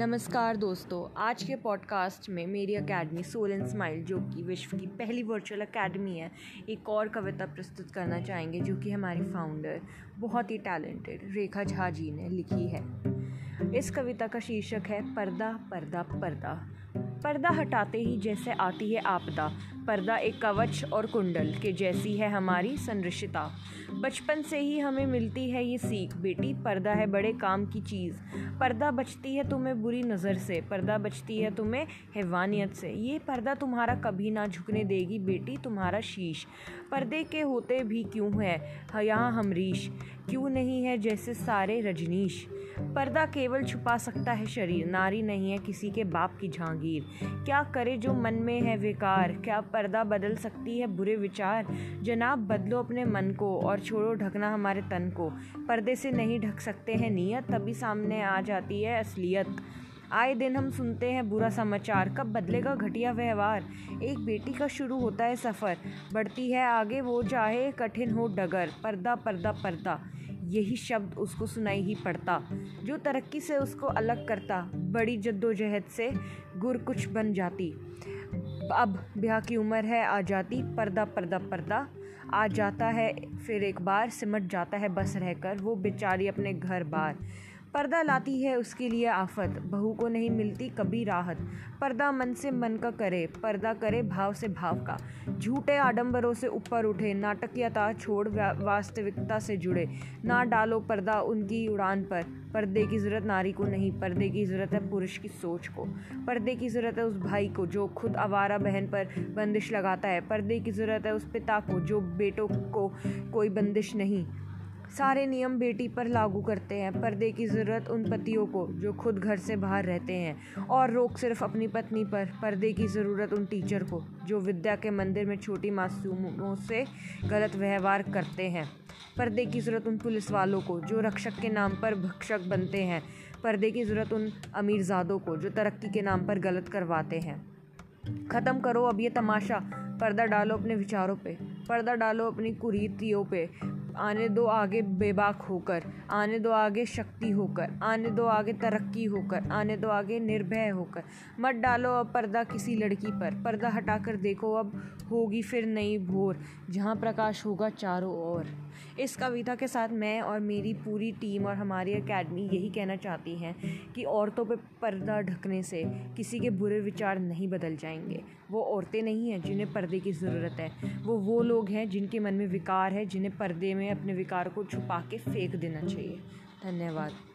नमस्कार दोस्तों, आज के पॉडकास्ट में मेरी एकेडमी सोल एंड स्माइल जो कि विश्व की पहली वर्चुअल एकेडमी है, एक और कविता प्रस्तुत करना चाहेंगे, जो कि हमारी फाउंडर बहुत ही टैलेंटेड रेखा झा जी ने लिखी है। इस कविता का शीर्षक है, पर्दा पर्दा पर्दा। पर्दा हटाते ही जैसे आती है आपदा। पर्दा एक कवच और कुंडल के जैसी है हमारी संरक्षिता बचपन से ही हमें मिलती है ये सीख, बेटी, पर्दा है बड़े काम की चीज़। पर्दा बचती है तुम्हें बुरी नज़र से। पर्दा बचती है तुम्हें हैवानियत से। ये पर्दा तुम्हारा कभी ना झुकने देगी, बेटी, तुम्हारा शीश। पर्दे के होते भी क्यों है? यहाँ हमरीश क्यों नहीं है जैसे सारे रजनीश? पर्दा केवल छुपा सकता है शरीर। नारी नहीं है किसी के बाप की झांगीर क्या करे जो मन में है विकार? क्या पर्दा बदल सकती है बुरे विचार? जनाब, बदलो अपने मन को और छोड़ो ढकना हमारे तन को। पर्दे से नहीं ढक सकते हैं नीयत, तभी सामने आ जाती है असलियत। आए दिन हम सुनते हैं बुरा समाचार। कब बदलेगा घटिया व्यवहार? एक बेटी का शुरू होता है सफ़र। बढ़ती है आगे, वो चाहे कठिन हो डगर। पर्दा पर्दा पर्दा। यही शब्द उसको सुनाई ही पड़ता, जो तरक्की से उसको अलग करता, बड़ी जद्दोजहद से गुर कुछ बन जाती। अब ब्याह की उम्र है, आ जाती, पर्दा पर्दा पर्दा, आ जाता है, फिर एक बार सिमट जाता है बस रहकर, वो बेचारी अपने घर बार। पर्दा लाती है उसके लिए आफत। बहू को नहीं मिलती कभी राहत। पर्दा मन से मन का करे, पर्दा करे भाव से भाव का। झूठे आडंबरों से ऊपर उठे, नाटकीयता छोड़ वास्तविकता से जुड़े। ना डालो पर्दा उनकी उड़ान पर। पर्दे की ज़रूरत नारी को नहीं, पर्दे की ज़रूरत है पुरुष की सोच को। पर्दे की ज़रूरत है उस भाई को जो खुद आवारा बहन पर बंदिश लगाता है। पर्दे की ज़रूरत है उस पिता को जो बेटों को कोई बंदिश नहीं। सारे नियम बेटी पर लागू करते हैं, पर्दे की ज़रूरत उन पतियों को, जो खुद घर से बाहर रहते हैं, और रोक सिर्फ़ अपनी पत्नी पर, पर्दे की ज़रूरत उन टीचर को, जो विद्या के मंदिर में छोटी मासूमों से गलत व्यवहार करते हैं। पर्दे की ज़रूरत उन पुलिस वालों को, जो रक्षक के नाम पर भक्षक बनते हैं। पर्दे की ज़रूरत उन अमीरजादों को, जो तरक्की के नाम पर गलत करवाते हैं। ख़त्म करो अब ये तमाशा। पर्दा डालो अपने विचारों पे, पर्दा डालो अपनी कुरीतियों पे आने दो आगे बेबाक होकर, आने दो आगे शक्ति होकर, आने दो आगे तरक्की होकर, आने दो आगे निर्भय होकर। मत डालो अब पर्दा किसी लड़की पर। पर्दा हटाकर देखो अब होगी फिर नई भोर, जहाँ प्रकाश होगा चारों ओर। इस कविता के साथ मैं और मेरी पूरी टीम और हमारी एकेडमी यही कहना चाहती हैं कि औरतों पर पर्दा ढकने से किसी के बुरे विचार नहीं बदल जाएँगे। वो औरतें नहीं हैं जिन्हें पर्दे की ज़रूरत है। वो वो लोग हैं जिनके मन में विकार है, जिन्हें पर्दे में अपने विकार को छुपा के फेंक देना चाहिए। धन्यवाद।